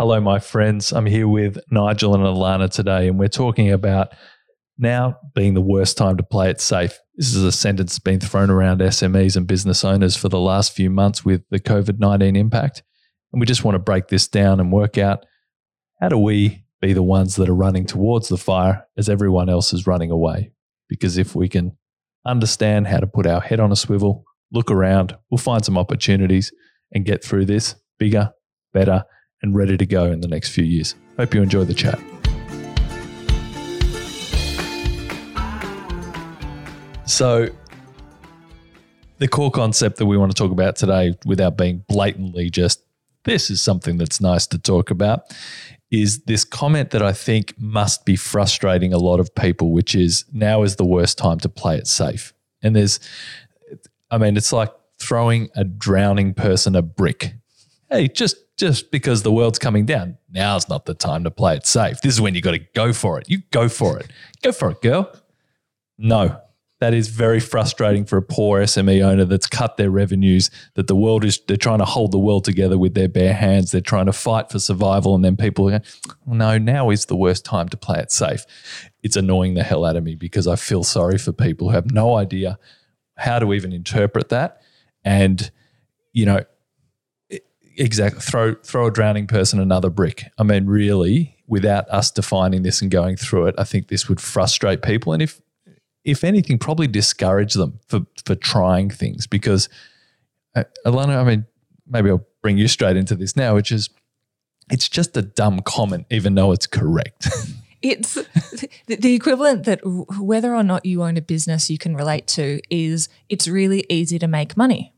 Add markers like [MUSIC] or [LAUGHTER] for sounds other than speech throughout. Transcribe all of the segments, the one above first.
Hello, my friends. I'm here with Nigel and Elana today, and we're talking about now being the worst time to play it safe. This is a sentence that's been thrown around SMEs and business owners for the last few months with the COVID 19 impact. And we just want to break this down and work out how do we be the ones that are running towards the fire as everyone else is running away? Because if we can understand how to put our head on a swivel, look around, we'll find some opportunities and get through this bigger, better, and ready to go in the next few years. Hope you enjoy the chat. So, the core concept that we want to talk about today, without being blatantly just this is something that's nice to talk about, is this comment that I think must be frustrating a lot of people, which is now is the worst time to play it safe. And there's, I mean, it's like throwing a drowning person a brick. Hey, just just because the world's coming down, now's not the time to play it safe. This is when you got to go for it. You go for it. Go for it, girl. No, that is very frustrating for a poor SME owner that's cut their revenues, that the world is, they're trying to hold the world together with their bare hands. They're trying to fight for survival. And then people are going, no, now is the worst time to play it safe. It's annoying the hell out of me because I feel sorry for people who have no idea how to even interpret that. And, you know, exactly throw throw a drowning person another brick. I mean, really, without us defining this and going through it, I think this would frustrate people, and if if anything, probably discourage them for for trying things. Because, uh, Elana, I mean, maybe I'll bring you straight into this now, which is it's just a dumb comment, even though it's correct. [LAUGHS] it's the equivalent that whether or not you own a business you can relate to is it's really easy to make money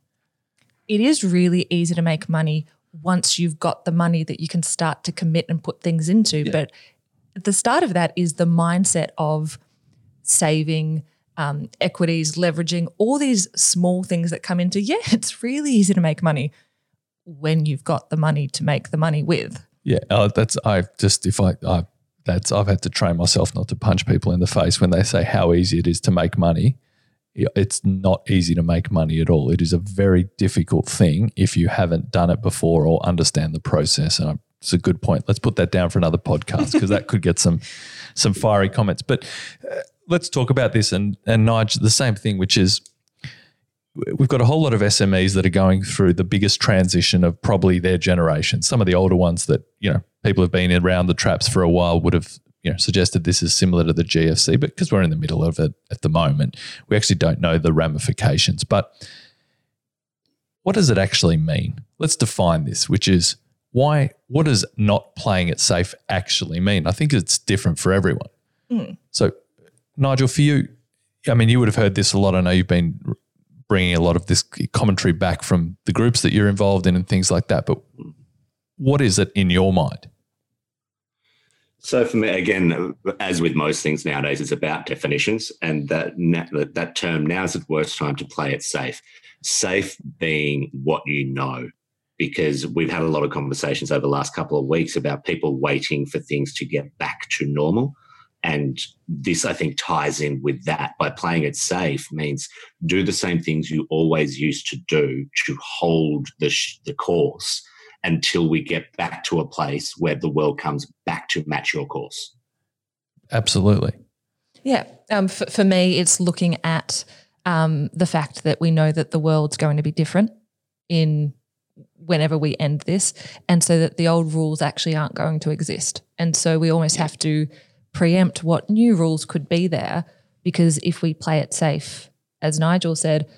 it is really easy to make money once you've got the money that you can start to commit and put things into. Yeah. But the start of that is the mindset of saving, um, equities, leveraging, all these small things that come into, yeah, [LAUGHS] it's really easy to make money when you've got the money to make the money with. Yeah, uh, that's I've just if I I that's I've had to train myself not to punch people in the face when they say how easy it is to make money it's not easy to make money at all. It is a very difficult thing if you haven't done it before or understand the process. And it's a good point. Let's put that down for another podcast because that could get some [LAUGHS] some fiery comments. But uh, let's talk about this and and Nige the same thing, which is we've got a whole lot of SMEs that are going through the biggest transition of probably their generation. Some of the older ones that you know people have been around the traps for a while would have you know, suggested this is similar to the GFC, but because we're in the middle of it at the moment, we actually don't know the ramifications. But what does it actually mean? Let's define this, which is why, what does not playing it safe actually mean? I think it's different for everyone. Mm. So, Nigel, for you, I mean, you would have heard this a lot. I know you've been bringing a lot of this commentary back from the groups that you're involved in and things like that. But what is it in your mind? So for me, again, as with most things nowadays, it's about definitions, and that that term now is the worst time to play it safe. Safe being what you know, because we've had a lot of conversations over the last couple of weeks about people waiting for things to get back to normal. And this, I think, ties in with that. By playing it safe means do the same things you always used to do to hold the, the course until we get back to a place where the world comes back to match your course. Absolutely. Yeah. Um, for, for, me, it's looking at um, the fact that we know that the world's going to be different in whenever we end this, and so that the old rules actually aren't going to exist. And so we almost have to preempt what new rules could be there because if we play it safe, as Nigel said,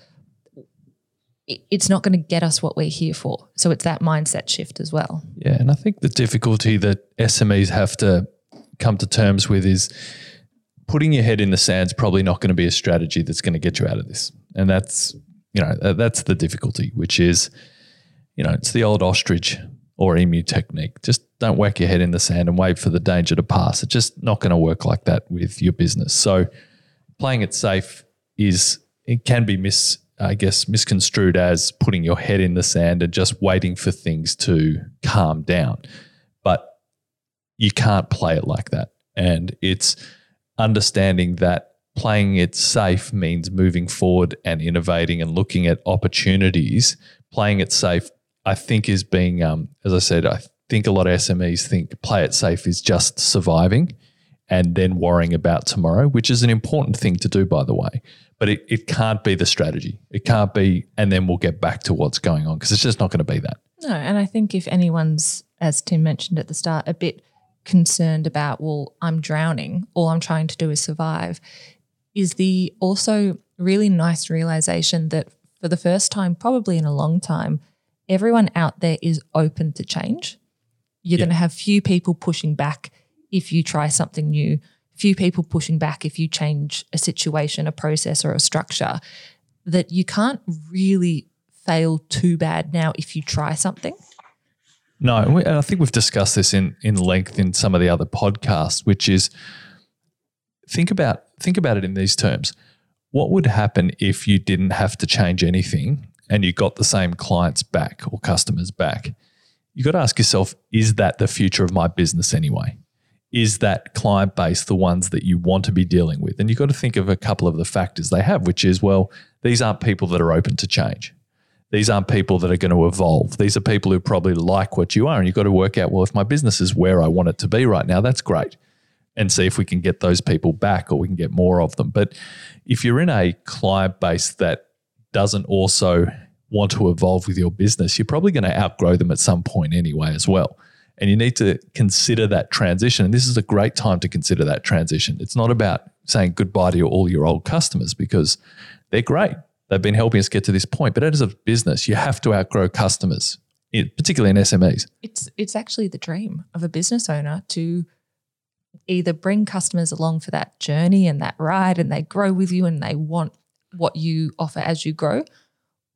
it's not going to get us what we're here for. So it's that mindset shift as well. Yeah. And I think the difficulty that SMEs have to come to terms with is putting your head in the sand is probably not going to be a strategy that's going to get you out of this. And that's, you know, that's the difficulty, which is, you know, it's the old ostrich or emu technique. Just don't whack your head in the sand and wait for the danger to pass. It's just not going to work like that with your business. So playing it safe is, it can be mis I guess, misconstrued as putting your head in the sand and just waiting for things to calm down. But you can't play it like that. And it's understanding that playing it safe means moving forward and innovating and looking at opportunities. Playing it safe, I think, is being, um, as I said, I, think a lot of SMEs think play it safe is just surviving and then worrying about tomorrow, which is an important thing to do, by the way. But it, it can't be the strategy. It can't be, and then we'll get back to what's going on because it's just not going to be that. No, and I think if anyone's, as Tim mentioned at the start, a bit concerned about, well, I'm drowning, all I'm trying to do is survive, is the also really nice realization that for the first time, probably in a long time, everyone out there is open to change. You're Yeah. going to have few people pushing back if you try something new, few people pushing back if you change a situation, a process, or a structure. That you can't really fail too bad now if you try something. No, and, I think we've discussed this in in length in some of the other podcasts, which is think about think about it in these terms. What would happen if you didn't have to change anything and you got the same clients back or customers back? You got to ask yourself, is that the future of my business anyway? Is that client base the ones that you want to be dealing with? And you've got to think of a couple of the factors they have, which is, well, these aren't people that are open to change these aren't people that are going to evolve. These are people who probably like what you are. And you've got to work out, well, if my business is where I want it to be right now, that's great. And see if we can get those people back or we can get more of them. But if you're in a client base that doesn't also want to evolve with your business, you're probably going to outgrow them at some point anyway, as well. And you need to consider that transition. And this is a great time to consider that transition. It's not about saying goodbye to all your old customers because they're great. They've been helping us get to this point. But as a business, you have to outgrow customers, particularly in SMEs. It's it's actually the dream of a business owner to either bring customers along for that journey and that ride and they grow with you and they want what you offer as you grow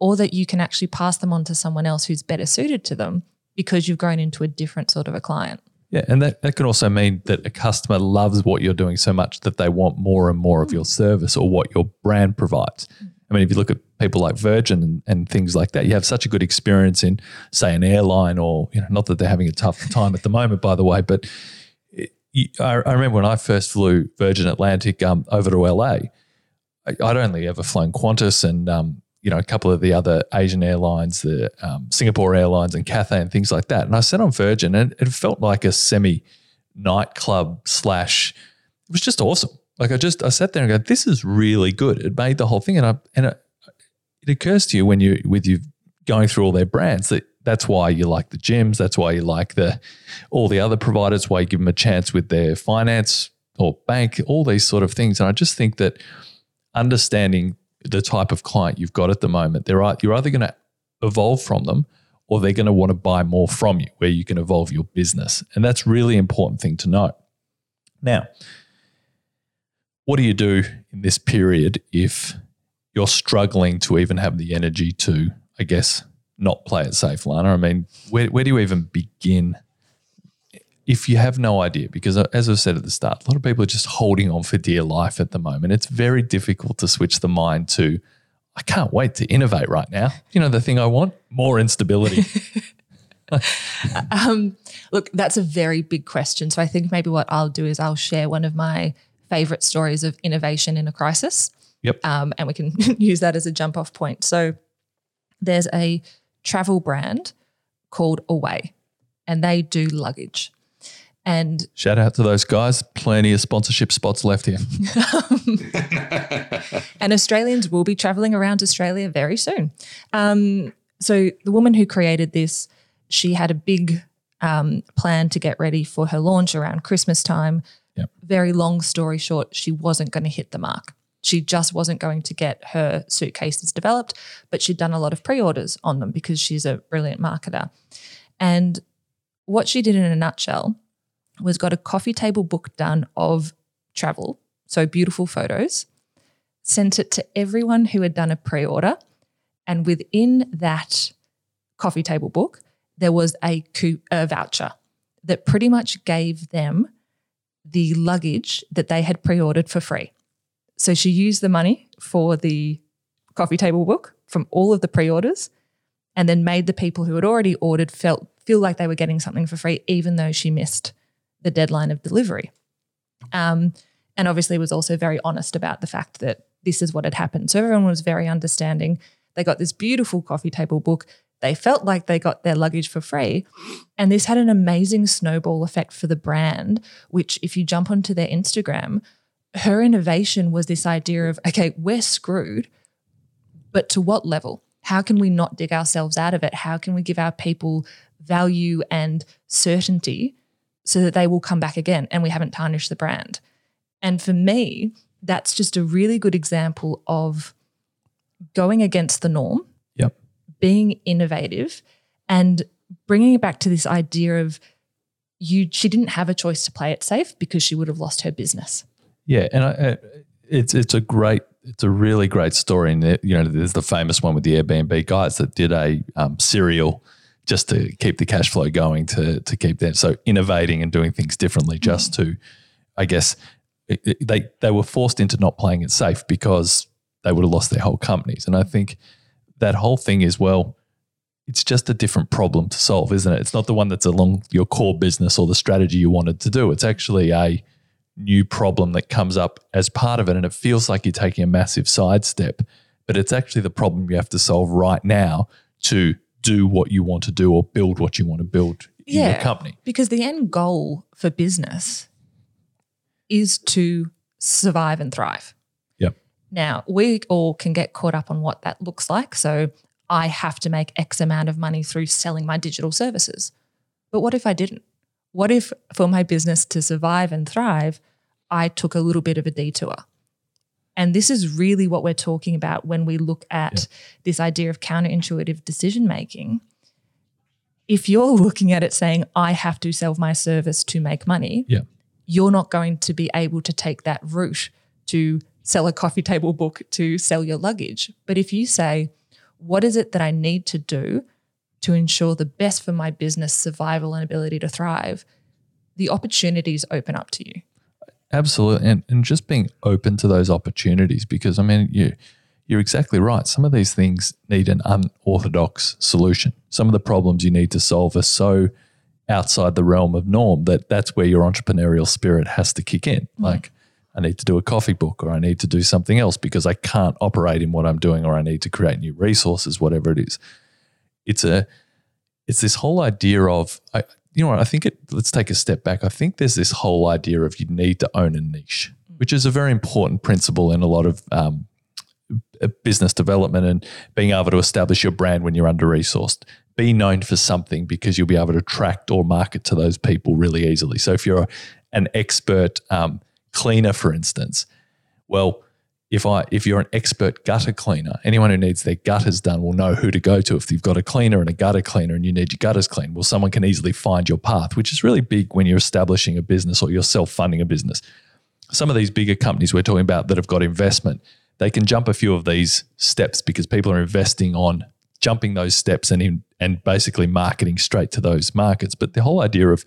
or that you can actually pass them on to someone else who's better suited to them because you've grown into a different sort of a client. Yeah, and that, that can also mean that a customer loves what you're doing so much that they want more and more of your service or what your brand provides. I mean, if you look at people like Virgin and, and things like that, you have such a good experience in, say, an airline or, you know, not that they're having a tough time at the moment, by the way, but it, you, I, I remember when I first flew Virgin Atlantic um, over to LA, I, I'd only ever flown Qantas and, um, you know, a couple of the other Asian airlines, the um, Singapore Airlines and Cathay and things like that. And I sat on Virgin and it felt like a semi nightclub slash, it was just awesome. Like I just, I sat there and go, this is really good. It made the whole thing. And I, and it, it occurs to you when you, with you going through all their brands that that's why you like the gyms. That's why you like the, all the other providers, why you give them a chance with their finance or bank, all these sort of things. And I just think that understanding the type of client you've got at the moment, they're, you're either going to evolve from them or they're going to want to buy more from you where you can evolve your business. And that's really important thing to know. Now, what do you do in this period if you're struggling to even have the energy to, I guess, not play it safe, Lana? I mean, where, where do you even begin if you have no idea? Because uh, as I said at the start, a lot of people are just holding on for dear life at the moment. It's very difficult to switch the mind to, I can't wait to innovate right now. You know, the thing I want? More instability. [LAUGHS] [LAUGHS] Um, look, that's a very big question. So I think maybe what I'll do is I'll share one of my favorite stories of innovation in a crisis. Yep. Um, and we can [LAUGHS] use that as a jump off point. So there's a travel brand called Away, and they do luggage. And Shout out to those guys. Plenty of sponsorship spots left here. [LAUGHS] and Australians will be traveling around Australia very soon. Um, so the woman who created this, she had a big um, plan to get ready for her launch around Christmas time. Yep. Very long story short, she wasn't going to hit the mark. She just wasn't going to get her suitcases developed, but she'd done a lot of pre-orders on them because she's a brilliant marketer. And what she did in a nutshell was got a coffee table book done of travel, so beautiful photos, sent it to everyone who had done a pre order. And within that coffee table book, there was a, coup- a voucher that pretty much gave them the luggage that they had pre ordered for free. So she used the money for the coffee table book from all of the pre orders and then made the people who had already ordered felt feel like they were getting something for free, even though she missed the deadline of delivery. Um, and obviously was also very honest about the fact that this is what had happened. So everyone was very understanding. They got this beautiful coffee table book. They felt like they got their luggage for free. And this had an amazing snowball effect for the brand, which, if you jump onto their Instagram, her innovation was this idea of okay, we're screwed, but to what level? How can we not dig ourselves out of it? How can we give our people value and certainty so that they will come back again and we haven't tarnished the brand? And for me, that's just a really good example of going against the norm, Yep. being innovative, and bringing it back to this idea of you. She didn't have a choice to play it safe because she would have lost her business. Yeah, and I, it's it's a great, it's a really great story. And you know, there's the famous one with the Airbnb guys that did a um, cereal just to keep the cash flow going, to to keep that so innovating and doing things differently, mm-hmm. just to, I guess, it- it- they they were forced into not playing it safe because they would have lost their whole companies. And I think that whole thing is well. It's just a different problem to solve, isn't it? It's not the one that's along your core business or the strategy you wanted to do. It's actually a new problem that comes up as part of it. And it feels like you're taking a massive sidestep, but it's actually the problem you have to solve right now to do what you want to do or build what you want to build in your Yeah. company. Because the end goal for business is to survive and thrive. Yep. Now, we all can get caught up on what that looks like. So, I have to make X amount of money through selling my digital services. But what if I didn't? What if for my business to survive and thrive, I took a little bit of a detour? And this is really what we're talking about when we look at this idea of counterintuitive decision making. If you're looking at it saying, I have to sell my service to make money, Yeah. you're not going to be able to take that route to sell a coffee table book to sell your luggage. But if you say, what is it that I need to do to ensure the best for my business survival and ability to thrive? The opportunities open up to you. Absolutely. And, and just being open to those opportunities because, I mean, you, you're exactly right. Some of these things need an unorthodox solution. Some of the problems you need to solve are so outside the realm of norm that that's where your entrepreneurial spirit has to kick in. Mm-hmm. Like, I need to do a coffee book or I need to do something else because I can't operate in what I'm doing or I need to create new resources, whatever it is. It's a, it's this whole idea of, I, you know what, I think it, let's take a step back. I think there's this whole idea of you need to own a niche, which is a very important principle in a lot of um, uh, business development and being able to establish your brand when you're under resourced. Be known for something because you'll be able to attract or market to those people really easily. So if you're an expert um, cleaner, for instance, well, if I if you're an expert gutter cleaner, anyone who needs their gutters done will know who to go to. If you've got a cleaner and a gutter cleaner and you need your gutters cleaned, well, someone can easily find your path, which is really big when you're establishing a business or you're self-funding a business. Some of these bigger companies we're talking about that have got investment, they can jump a few of these steps because people are investing on jumping those steps and in, and basically marketing straight to those markets. But the whole idea of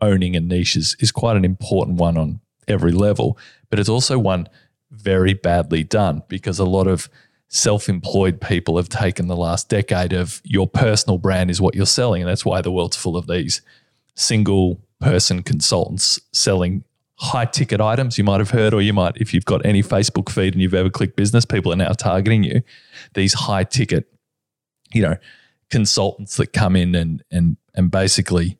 owning a niche is, is quite an important one on every level, but it's also one very badly done because a lot of self-employed people have taken the last decade of your personal brand is what you're selling. And that's why the world's full of these single person consultants selling high ticket items. You might have heard or you might if you've got any Facebook feed and you've ever clicked business people are now targeting you. These high ticket you know consultants that come in and and and basically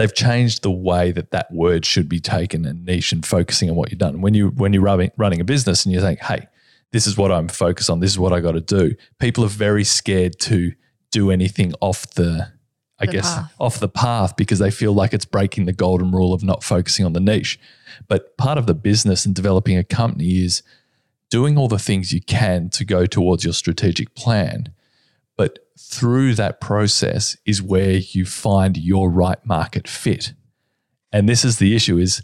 they've changed the way that that word should be taken and niche and focusing on what you've done. When you when you're running, running a business and you think, hey, this is what I'm focused on. This is what I got to do. People are very scared to do anything off the, I The guess, path. off the path because they feel like it's breaking the golden rule of not focusing on the niche. But part of the business and developing a company is doing all the things you can to go towards your strategic plan. But through that process is where you find your right market fit. And this is the issue is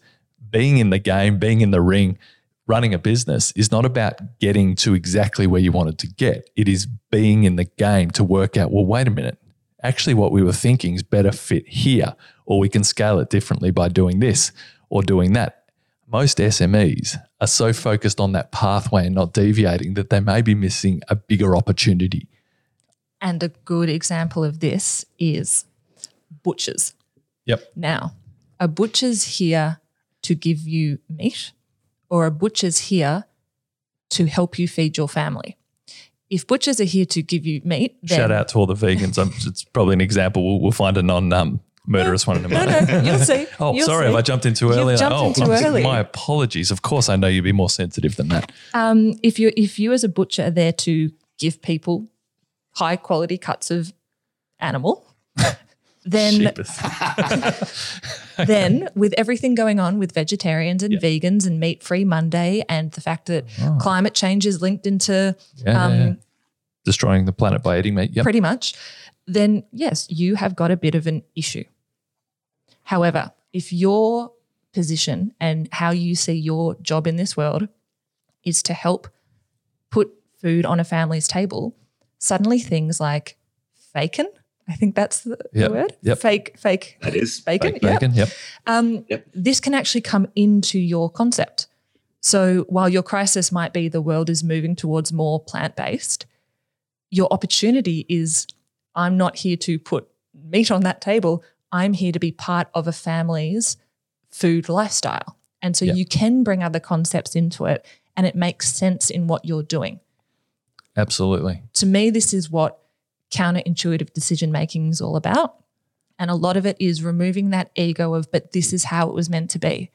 being in the game, being in the ring, running a business is not about getting to exactly where you wanted to get. It is being in the game to work out, well, wait a minute. Actually, what we were thinking is better fit here, or we can scale it differently by doing this or doing that. Most SMEs are so focused on that pathway and not deviating that they may be missing a bigger opportunity. And a good example of this is butchers. Yep. Now, a butcher's here to give you meat, or a butcher's here to help you feed your family. if butchers are here to give you meat, then Shout out to all the vegans. I'm, it's probably an example. We'll, we'll find a non um, murderous one in a minute. no, no, you'll see. [LAUGHS] Oh, You'll sorry, see. have I jumped in too You've early? jumped oh, in too I'm- early. My apologies. Of course, I know you'd be more sensitive than that. Um, if you if you as a butcher are there to give people high quality cuts of animal, [LAUGHS] then [LAUGHS] then with everything going on with vegetarians and vegans and meat free Monday and the fact that climate change is linked into Yeah, um, yeah. Destroying the planet by eating meat. Yep. pretty much, then yes, you have got a bit of an issue. However, if your position and how you see your job in this world is to help put food on a family's table, suddenly things like bacon, I think that's the, the word, yep. fake, fake That is. bacon, Baked yeah. bacon. Yep. Um, Yep. This can actually come into your concept. So while your crisis might be the world is moving towards more plant based, your opportunity is I'm not here to put meat on that table. I'm here to be part of a family's food lifestyle. And so Yep. you can bring other concepts into it and it makes sense in what you're doing. Absolutely. To me, this is what counterintuitive decision making is all about. And a lot of it is removing that ego of, but this is how it was meant to be.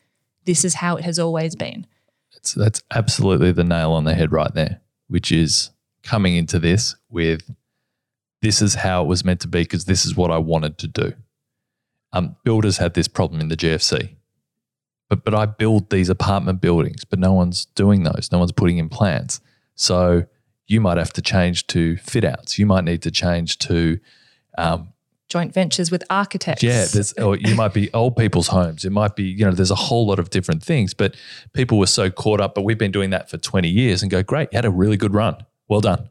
This is how it has always been. It's, that's absolutely the nail on the head right there, which is coming into this with this is how it was meant to be because this is what I wanted to do. Um, builders had this problem in the GFC, but but I build these apartment buildings, but no one's doing those. No one's putting in plans. So you might have to change to fit outs. You might need to change to um, Joint ventures with architects. yeah, there's or you might be old people's homes. It might be, you know, there's a whole lot of different things. But people were so caught up, but we've been doing that for 20 years and go, great, you had a really good run. Well done.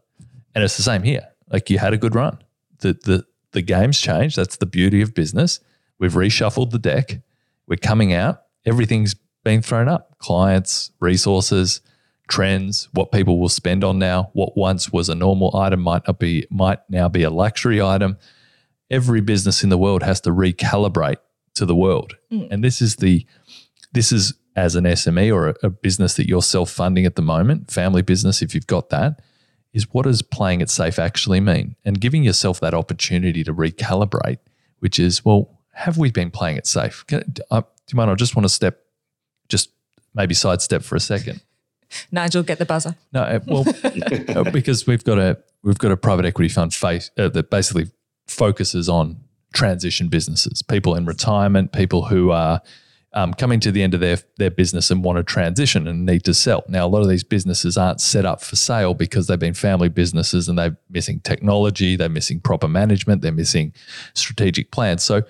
And it's the same here. Like you had a good run. The the the game's changed. That's the beauty of business. We've reshuffled the deck. We're coming out. Everything's been thrown up. Clients, resources, trends, what people will spend on now, what once was a normal item might not be might now be a luxury item every business in the world has to recalibrate to the world. And this is the this is as an SME or a, a business that you're self-funding at the moment, family business if you've got that, is what does playing it safe actually mean? And giving yourself that opportunity to recalibrate, which is, well, have we been playing it safe? Can, uh, do you mind? I just want to step, just maybe sidestep for a second. Nigel, get the buzzer. No, uh, well, [LAUGHS] uh, because we've got a we've got a private equity fund face uh, that basically focuses on transition businesses, people in retirement, people who are um, coming to the end of their their business and want to transition and need to sell. Now, a lot of these businesses aren't set up for sale because they've been family businesses and they're missing technology, they're missing proper management, they're missing strategic plans. So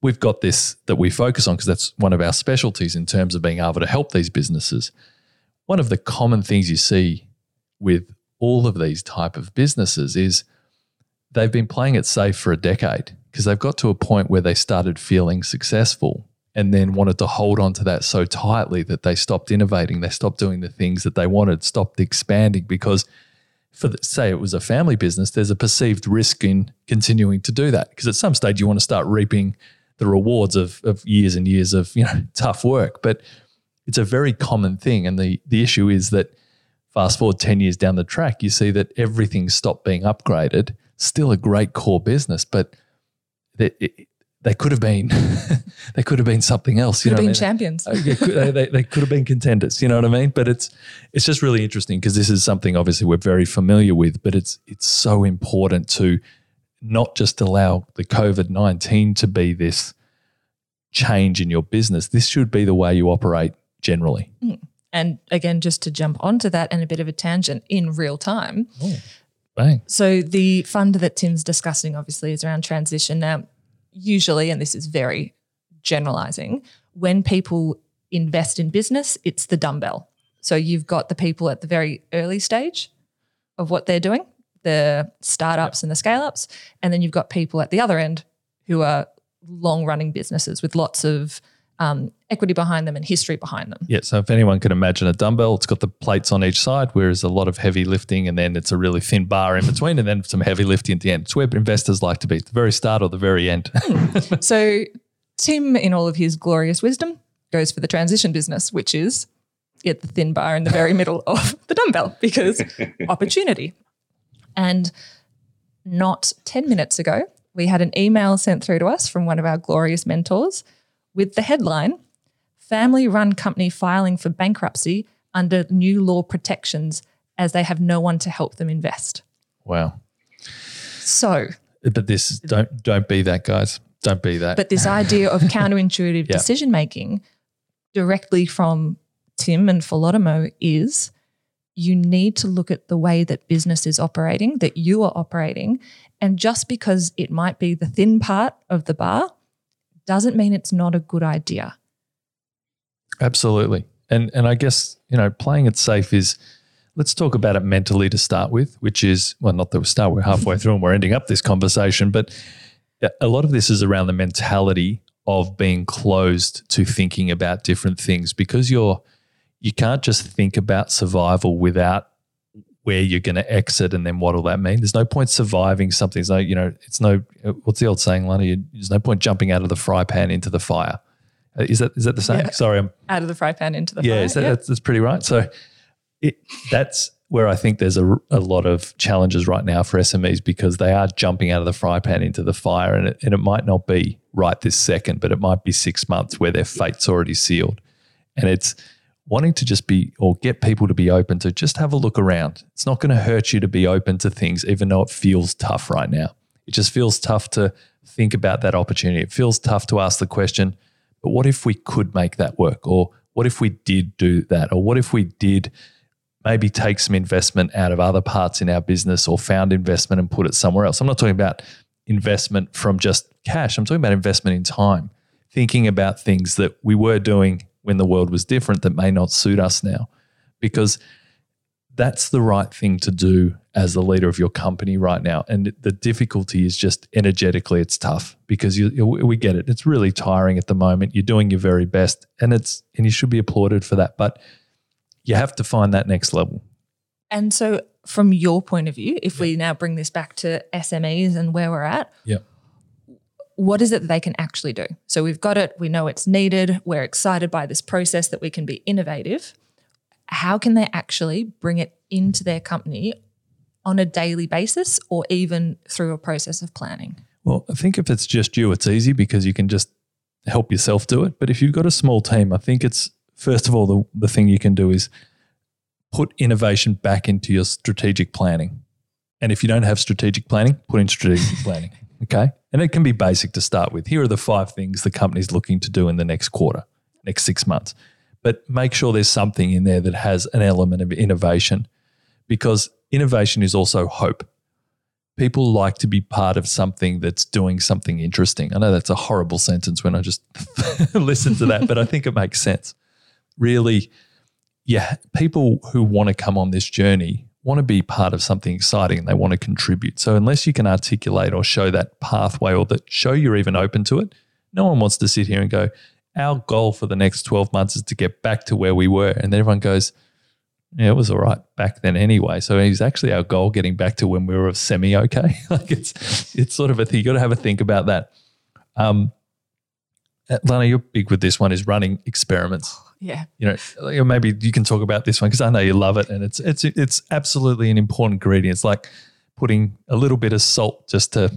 we've got this that we focus on because that's one of our specialties in terms of being able to help these businesses. One of the common things you see with all of these type of businesses is they've been playing it safe for a decade because they've got to a point where they started feeling successful and then wanted to hold on to that so tightly that they stopped innovating, they stopped doing the things that they wanted, stopped expanding because for the, say it was a family business, there's a perceived risk in continuing to do that because at some stage you want to start reaping the rewards of, of years and years of you know [LAUGHS] tough work. But it's a very common thing, and the the issue is that fast forward ten years down the track, you see that everything stopped being upgraded. Still a great core business, but they, it, they could have been [LAUGHS] they could have been something else. You Could have know been I mean? champions. Uh, they, they, they could have been contenders. You know what I mean? But it's it's just really interesting because this is something obviously we're very familiar with, but it's it's so important to not just allow the COVID nineteen to be this change in your business. This should be the way you operate generally. Mm. And again, just to jump onto that and a bit of a tangent in real time. Oh, bang. So the fund that Tim's discussing obviously is around transition. Now, usually, and this is very generalizing, when people invest in business, it's the dumbbell. So you've got the people at the very early stage of what they're doing, the startups and the scale ups, and then you've got people at the other end who are long running businesses with lots of um, equity behind them and history behind them. Yeah. So if anyone can imagine a dumbbell, it's got the plates on each side, whereas a lot of heavy lifting, and then it's a really thin bar in between, and then some heavy lifting at the end. It's where investors like to be, at the very start or the very end. [LAUGHS] So Tim, in all of his glorious wisdom, goes for the transition business, which is at the thin bar in the very middle [LAUGHS] of the dumbbell because [LAUGHS] opportunity. And not 10 minutes ago, we had an email sent through to us from one of our glorious mentors with the headline Family run company filing for bankruptcy under new law protections as they have no one to help them invest. Wow. So, But this don't don't be that, guys. Don't be that. but this idea of [LAUGHS] counterintuitive Yeah. decision making directly from Tim and Philotomo is you need to look at the way that business is operating, that you are operating. And just because it might be the thin part of the bar doesn't mean it's not a good idea. Absolutely. And and I guess, you know, playing it safe is let's talk about it mentally to start with, which is well, not that we start, we're halfway through and we're ending up this conversation, but a lot of this is around the mentality of being closed to thinking about different things because you're you can't just think about survival without where you're going to exit and then what will that mean? There's no point surviving something. There's no, you know, it's no, what's the old saying, Lana? There's no point jumping out of the fry pan into the fire. Uh, Is that is that the same? Yeah. Sorry, I'm Out of the fry pan into the yeah, fire. is that, Yep. that's, that's pretty right. So it, that's where I think there's a, a lot of challenges right now for SMEs because they are jumping out of the fry pan into the fire, and it, and it might not be right this second, but it might be six months where their fate's already sealed, and it's wanting to just be or get people to be open to just have a look around. It's not going to hurt you to be open to things, even though it feels tough right now. It just feels tough to think about that opportunity. It feels tough to ask the question, but what if we could make that work? Or what if we did do that? Or what if we did maybe take some investment out of other parts in our business or found investment and put it somewhere else? I'm not talking about investment from just cash, I'm talking about investment in time, thinking about things that we were doing when the world was different that may not suit us now. Because that's the right thing to do as the leader of your company right now. And the difficulty is just energetically, it's tough because you, you- we get it. It's really tiring at the moment. You're doing your very best, and it's and you should be applauded for that. But you have to find that next level. And so, from your point of view, if we now bring this back to SMEs and where we're at, Yeah. What is it that they can actually do? So, we've got it, we know it's needed, we're excited by this process that we can be innovative. How can they actually bring it into their company on a daily basis or even through a process of planning? Well, I think if it's just you, it's easy because you can just help yourself do it. But if you've got a small team, I think it's first of all the, the thing you can do is put innovation back into your strategic planning. And if you don't have strategic planning, put in strategic [LAUGHS] planning. Okay. And it can be basic to start with. Here are the five things the company's looking to do in the next quarter, next six months. But make sure there's something in there that has an element of innovation because innovation is also hope people like to be part of something that's doing something interesting. I know that's a horrible sentence when I just [LAUGHS] listen to that, but I think it makes sense. Really, yeah, people who want to come on this journey want to be part of something exciting and they want to contribute. So unless you can articulate or show that pathway or that show you're even open to it, no one wants to sit here and go, our goal for the next 12 months is to get back to where we were. And then everyone goes, yeah, it was all right back then anyway. So it actually our goal getting back to when we were semi okay. [LAUGHS] like it's it's sort of a thing. You got to have a think about that. Um, Lana, you're big with this one. Is running experiments. Yeah. You know, maybe you can talk about this one because I know you love it, and it's it's it's absolutely an important ingredient. It's like putting a little bit of salt just to,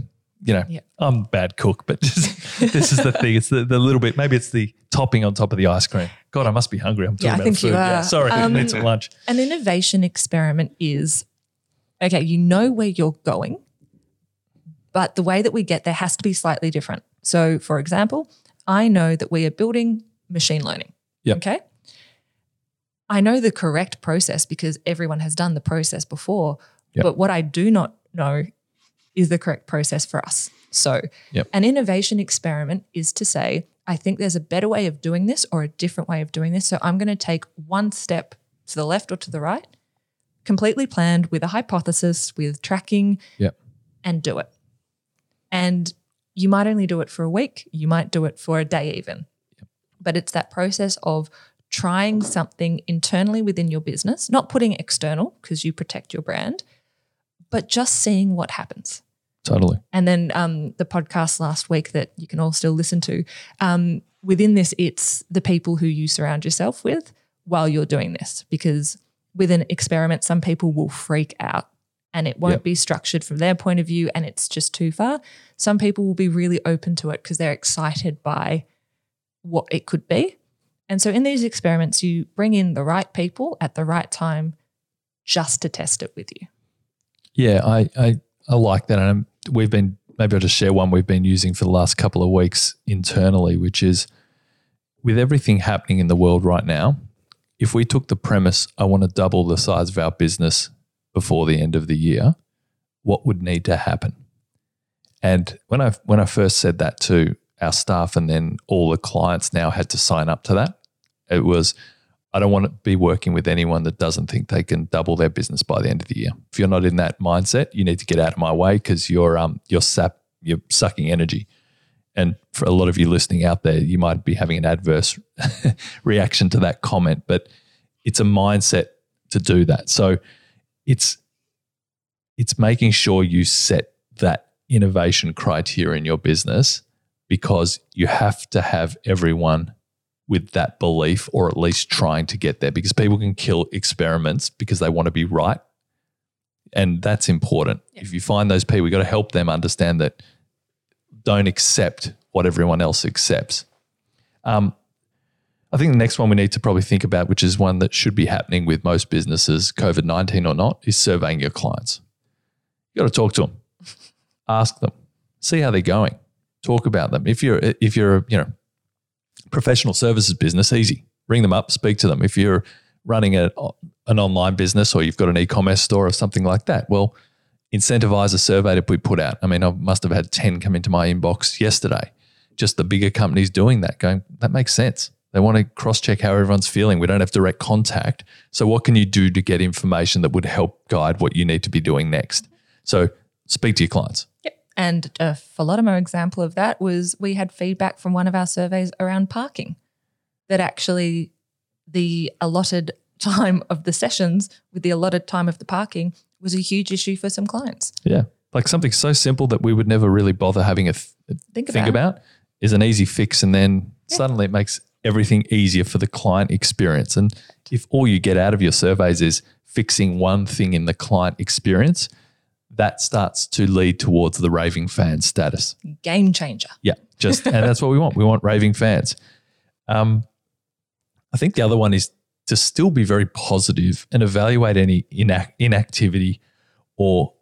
you know, Yeah. I'm a bad cook, but [LAUGHS] just, this is the thing. It's the, the little bit. Maybe it's the topping on top of the ice cream. God, I must be hungry. I'm talking Yeah, I about think food. you Yeah, are. sorry, I Um, need some lunch. An innovation experiment is okay, you know where you're going, but the way that we get there has to be slightly different. So, for example, I know that we are building machine learning. Yep. Okay. I know the correct process because everyone has done the process before. Yep. But what I do not know is the correct process for us. So, Yep. an innovation experiment is to say, I think there's a better way of doing this or a different way of doing this. So, I'm going to take one step to the left or to the right, completely planned with a hypothesis, with tracking, Yep. and do it. And you might only do it for a week, you might do it for a day even. But it's that process of trying something internally within your business, not putting external because you protect your brand, but just seeing what happens. Totally. And then um, the podcast last week that you can all still listen to. Um, within this, it's the people who you surround yourself with while you're doing this. Because with an experiment, some people will freak out and it won't Yep. be structured from their point of view and it's just too far. Some people will be really open to it because they're excited by what it could be. And so in these experiments, you bring in the right people at the right time just to test it with you. Yeah, I, I, I like that. And um, we've been, maybe I'll just share one we've been using for the last couple of weeks internally, which is with everything happening in the world right now, if we took the premise, I want to double the size of our business before the end of the year, what would need to happen? And when I when I first said that to our staff and then all the clients now had to sign up to that, it was I don't want to be working with anyone that doesn't think they can double their business by the end of the year. If you're not in that mindset, you need to get out of my way because you're um you're sap you're sucking energy. And for a lot of you listening out there, you might be having an adverse [LAUGHS] reaction to that comment, but it's a mindset to do that. So it's it's making sure you set that innovation criteria in your business because you have to have everyone with that belief or at least trying to get there because people can kill experiments because they want to be right. And that's important. Yeah. if you find those people you've got to help them understand that don't accept what everyone else accepts. Um, i think the next one we need to probably think about which is one that should be happening with most businesses covid-19 or not is surveying your clients. You've got to talk to them [LAUGHS] ask them. See how they're going talk about them if you're if you're you know professional services business, easy. Ring them up, speak to them. If you're running a, an online business or you've got an e-commerce store or something like that, well, incentivize a survey to be put out. I mean, I must have had 10 come into my inbox yesterday. Just the bigger companies doing that, going, that makes sense. They want to cross check how everyone's feeling. We don't have direct contact. So, what can you do to get information that would help guide what you need to be doing next? So, speak to your clients. Yep. And a Philotomo example of that was we had feedback from one of our surveys around parking that actually the allotted [LAUGHS] time of the sessions with the allotted time of the parking was a huge issue for some clients. Yeah. Like something so simple that we would never really bother having a th- Think, think about, about is an easy fix and then suddenly it makes everything easier for the client experience and if all you get out of your surveys is fixing one thing in the client experience that starts to lead towards the raving fan status. Game changer. yeah just and that's what we want. We want raving fans. Um, i think the other one is to still be very positive and evaluate any inac- inactivity or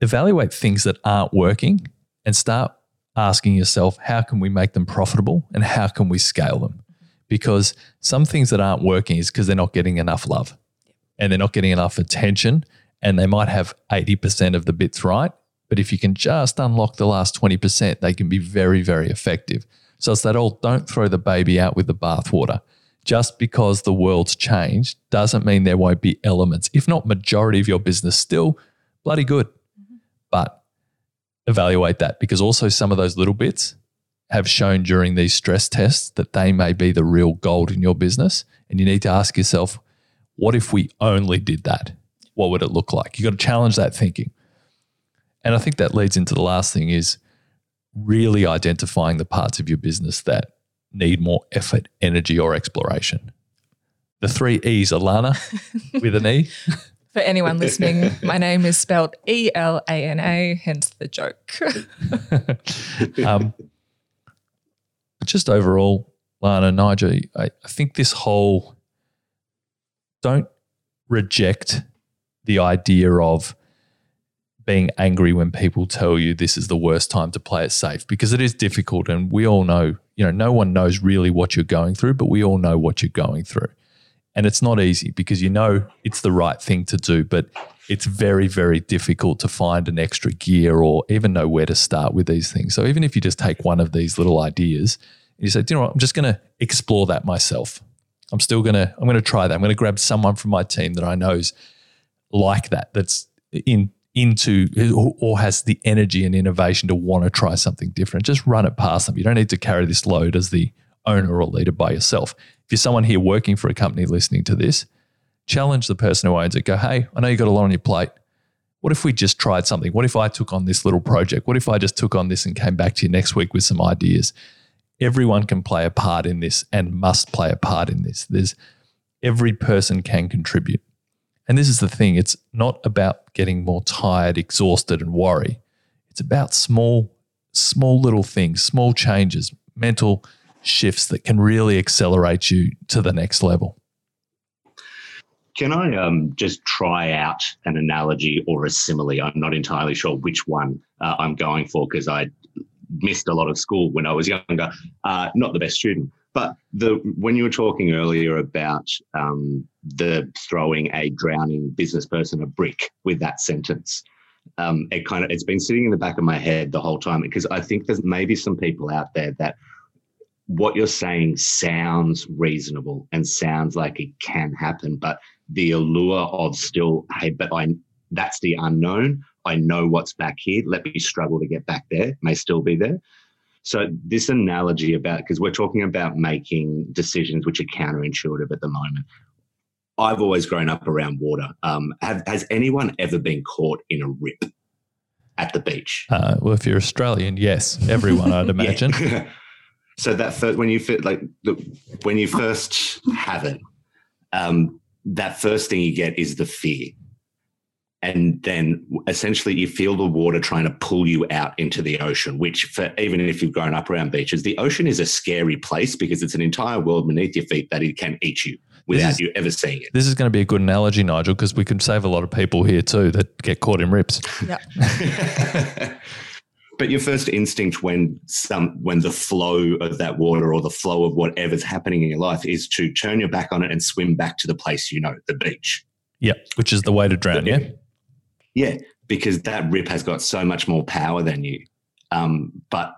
evaluate things that aren't working and start asking yourself how can we make them profitable and how can we scale them? Because some things that aren't working is because they're not getting enough love and they're not getting enough attention and they might have 80% of the bits right but if you can just unlock the last 20% they can be very very effective so it's that old don't throw the baby out with the bathwater just because the world's changed doesn't mean there won't be elements if not majority of your business still bloody good but evaluate that because also some of those little bits have shown during these stress tests that they may be the real gold in your business. And you need to ask yourself, what if we only did that? What would it look like? You've got to challenge that thinking. And I think that leads into the last thing is really identifying the parts of your business that need more effort, energy, or exploration. The three E's, Elana, [LAUGHS] with an E. For anyone listening, my name is spelled E L A N A, hence the joke. [LAUGHS] um, just overall, Lana, Nigel, I, I think this whole don't reject the idea of being angry when people tell you this is the worst time to play it safe because it is difficult and we all know, you know, no one knows really what you're going through, but we all know what you're going through. And it's not easy because you know it's the right thing to do, but it's very, very difficult to find an extra gear or even know where to start with these things. So even if you just take one of these little ideas and you say, "Do you know what, I'm just going to explore that myself. I'm still going to, I'm going to try that. I'm going to grab someone from my team that I know's like that, that's in into or has the energy and innovation to want to try something different. Just run it past them. You don't need to carry this load as the owner or leader by yourself. If you're someone here working for a company listening to this, challenge the person who owns it. Go, hey, I know you got a lot on your plate. What if we just tried something? What if I took on this little project? What if I just took on this and came back to you next week with some ideas? Everyone can play a part in this and must play a part in this. There's every person can contribute. And this is the thing it's not about getting more tired, exhausted, and worry. It's about small, small little things, small changes, mental shifts that can really accelerate you to the next level. Can I um, just try out an analogy or a simile? I'm not entirely sure which one uh, I'm going for because I missed a lot of school when I was younger. Uh, not the best student, but the when you were talking earlier about um, the throwing a drowning business person a brick with that sentence, um, it kind of it's been sitting in the back of my head the whole time because I think there's maybe some people out there that what you're saying sounds reasonable and sounds like it can happen, but the allure of still, hey, but I that's the unknown. I know what's back here. Let me struggle to get back there. May still be there. So this analogy about because we're talking about making decisions which are counterintuitive at the moment. I've always grown up around water. Um, have, has anyone ever been caught in a rip at the beach? Uh, well, if you're Australian, yes, everyone, I'd [LAUGHS] imagine. [LAUGHS] so that first, when you like the, when you first have it, um, that first thing you get is the fear and then essentially you feel the water trying to pull you out into the ocean which for even if you've grown up around beaches the ocean is a scary place because it's an entire world beneath your feet that it can eat you without is, you ever seeing it. This is going to be a good analogy nigel because we can save a lot of people here too that get caught in rips. Yeah. [LAUGHS] But your first instinct when some when the flow of that water or the flow of whatever's happening in your life is to turn your back on it and swim back to the place you know the beach. Yeah which is the way to drown yeah? Yeah, because that rip has got so much more power than you. Um, but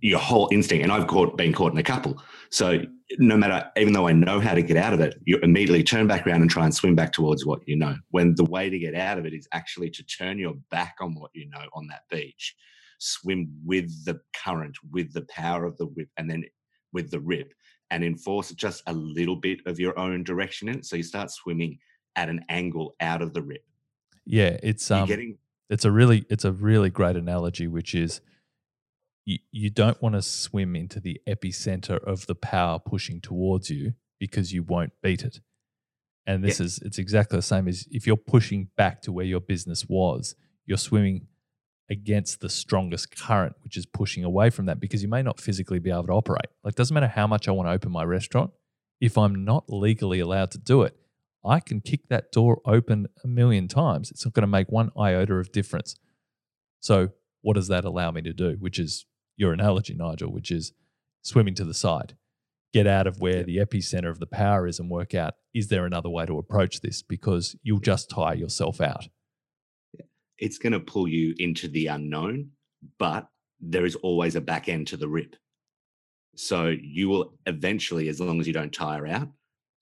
your whole instinct, and I've caught been caught in a couple. So no matter, even though I know how to get out of it, you immediately turn back around and try and swim back towards what you know. When the way to get out of it is actually to turn your back on what you know on that beach, swim with the current, with the power of the whip, and then with the rip, and enforce just a little bit of your own direction in it. So you start swimming at an angle out of the rip. Yeah, it's um, getting- it's a really it's a really great analogy, which is you, you don't want to swim into the epicenter of the power pushing towards you because you won't beat it. And this yeah. is it's exactly the same as if you're pushing back to where your business was, you're swimming against the strongest current, which is pushing away from that because you may not physically be able to operate. Like doesn't matter how much I want to open my restaurant, if I'm not legally allowed to do it, I can kick that door open a million times. It's not going to make one iota of difference. So, what does that allow me to do? Which is your analogy, Nigel, which is swimming to the side, get out of where the epicenter of the power is and work out is there another way to approach this? Because you'll just tire yourself out. It's going to pull you into the unknown, but there is always a back end to the rip. So, you will eventually, as long as you don't tire out,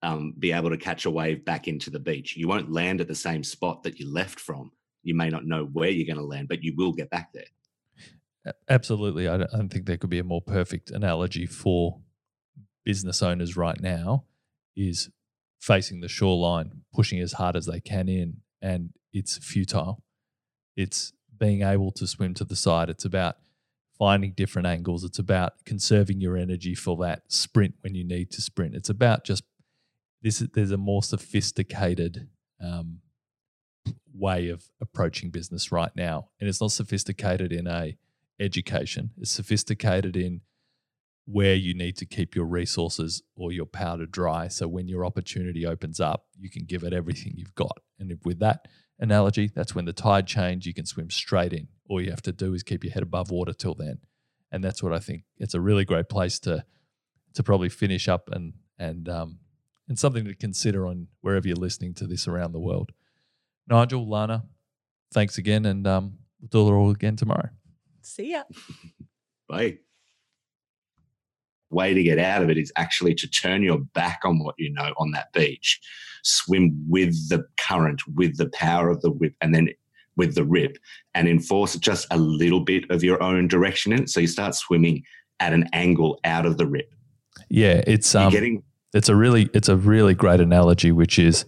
um, be able to catch a wave back into the beach. You won't land at the same spot that you left from. You may not know where you're going to land, but you will get back there. Absolutely. I don't think there could be a more perfect analogy for business owners right now is facing the shoreline, pushing as hard as they can in, and it's futile. It's being able to swim to the side. It's about finding different angles. It's about conserving your energy for that sprint when you need to sprint. It's about just this there's a more sophisticated um, way of approaching business right now, and it's not sophisticated in a education. It's sophisticated in where you need to keep your resources or your powder dry. So when your opportunity opens up, you can give it everything you've got. And with that analogy, that's when the tide change, you can swim straight in. All you have to do is keep your head above water till then. And that's what I think. It's a really great place to to probably finish up and and um, and something to consider on wherever you're listening to this around the world. Nigel, Elana, thanks again, and um, we'll do it all again tomorrow. See ya. [LAUGHS] Bye. Way to get out of it is actually to turn your back on what you know on that beach, swim with the current, with the power of the whip, and then with the rip, and enforce just a little bit of your own direction in it. So you start swimming at an angle out of the rip. Yeah, it's um, getting it's a really it's a really great analogy, which is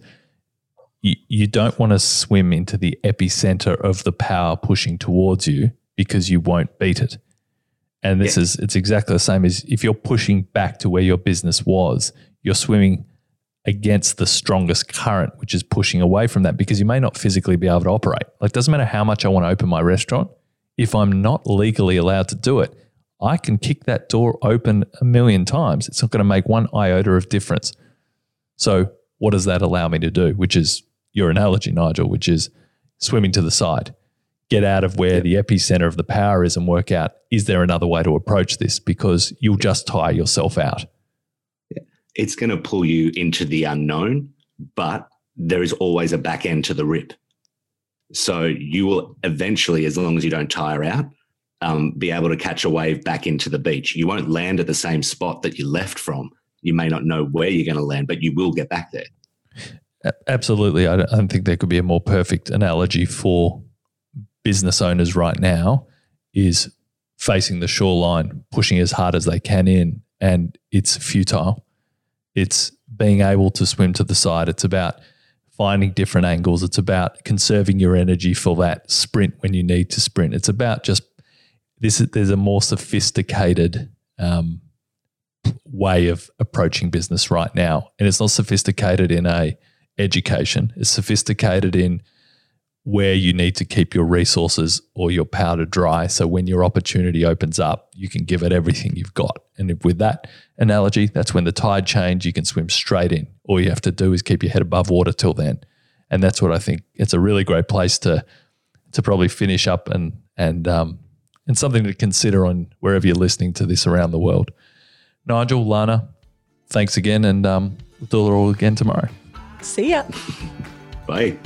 you, you don't want to swim into the epicenter of the power pushing towards you because you won't beat it. And this yeah. is it's exactly the same as if you're pushing back to where your business was, you're swimming against the strongest current, which is pushing away from that because you may not physically be able to operate. Like, doesn't matter how much I want to open my restaurant, if I'm not legally allowed to do it, I can kick that door open a million times. It's not going to make one iota of difference. So, what does that allow me to do? Which is your analogy, Nigel, which is swimming to the side, get out of where the epicenter of the power is and work out is there another way to approach this? Because you'll just tire yourself out. It's going to pull you into the unknown, but there is always a back end to the rip. So you will eventually, as long as you don't tire out, um, be able to catch a wave back into the beach. You won't land at the same spot that you left from. You may not know where you're going to land, but you will get back there. Absolutely. I don't think there could be a more perfect analogy for business owners right now is facing the shoreline, pushing as hard as they can in, and it's futile. It's being able to swim to the side. It's about finding different angles. It's about conserving your energy for that sprint when you need to sprint. It's about just this. There's a more sophisticated um, way of approaching business right now, and it's not sophisticated in a education. It's sophisticated in where you need to keep your resources or your powder dry. So when your opportunity opens up, you can give it everything you've got. And if, with that analogy, that's when the tide change, you can swim straight in. All you have to do is keep your head above water till then. And that's what I think. It's a really great place to to probably finish up and and um, and something to consider on wherever you're listening to this around the world. Nigel, Elana, thanks again, and um, we'll do it all again tomorrow. See ya. Bye.